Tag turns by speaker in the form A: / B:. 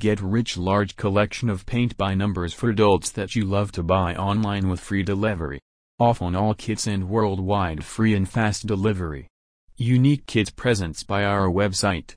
A: Get rich large collection of paint by numbers for adults that you love to buy online with free delivery. Off on all kits and worldwide free and fast delivery. Unique kits presents by our website.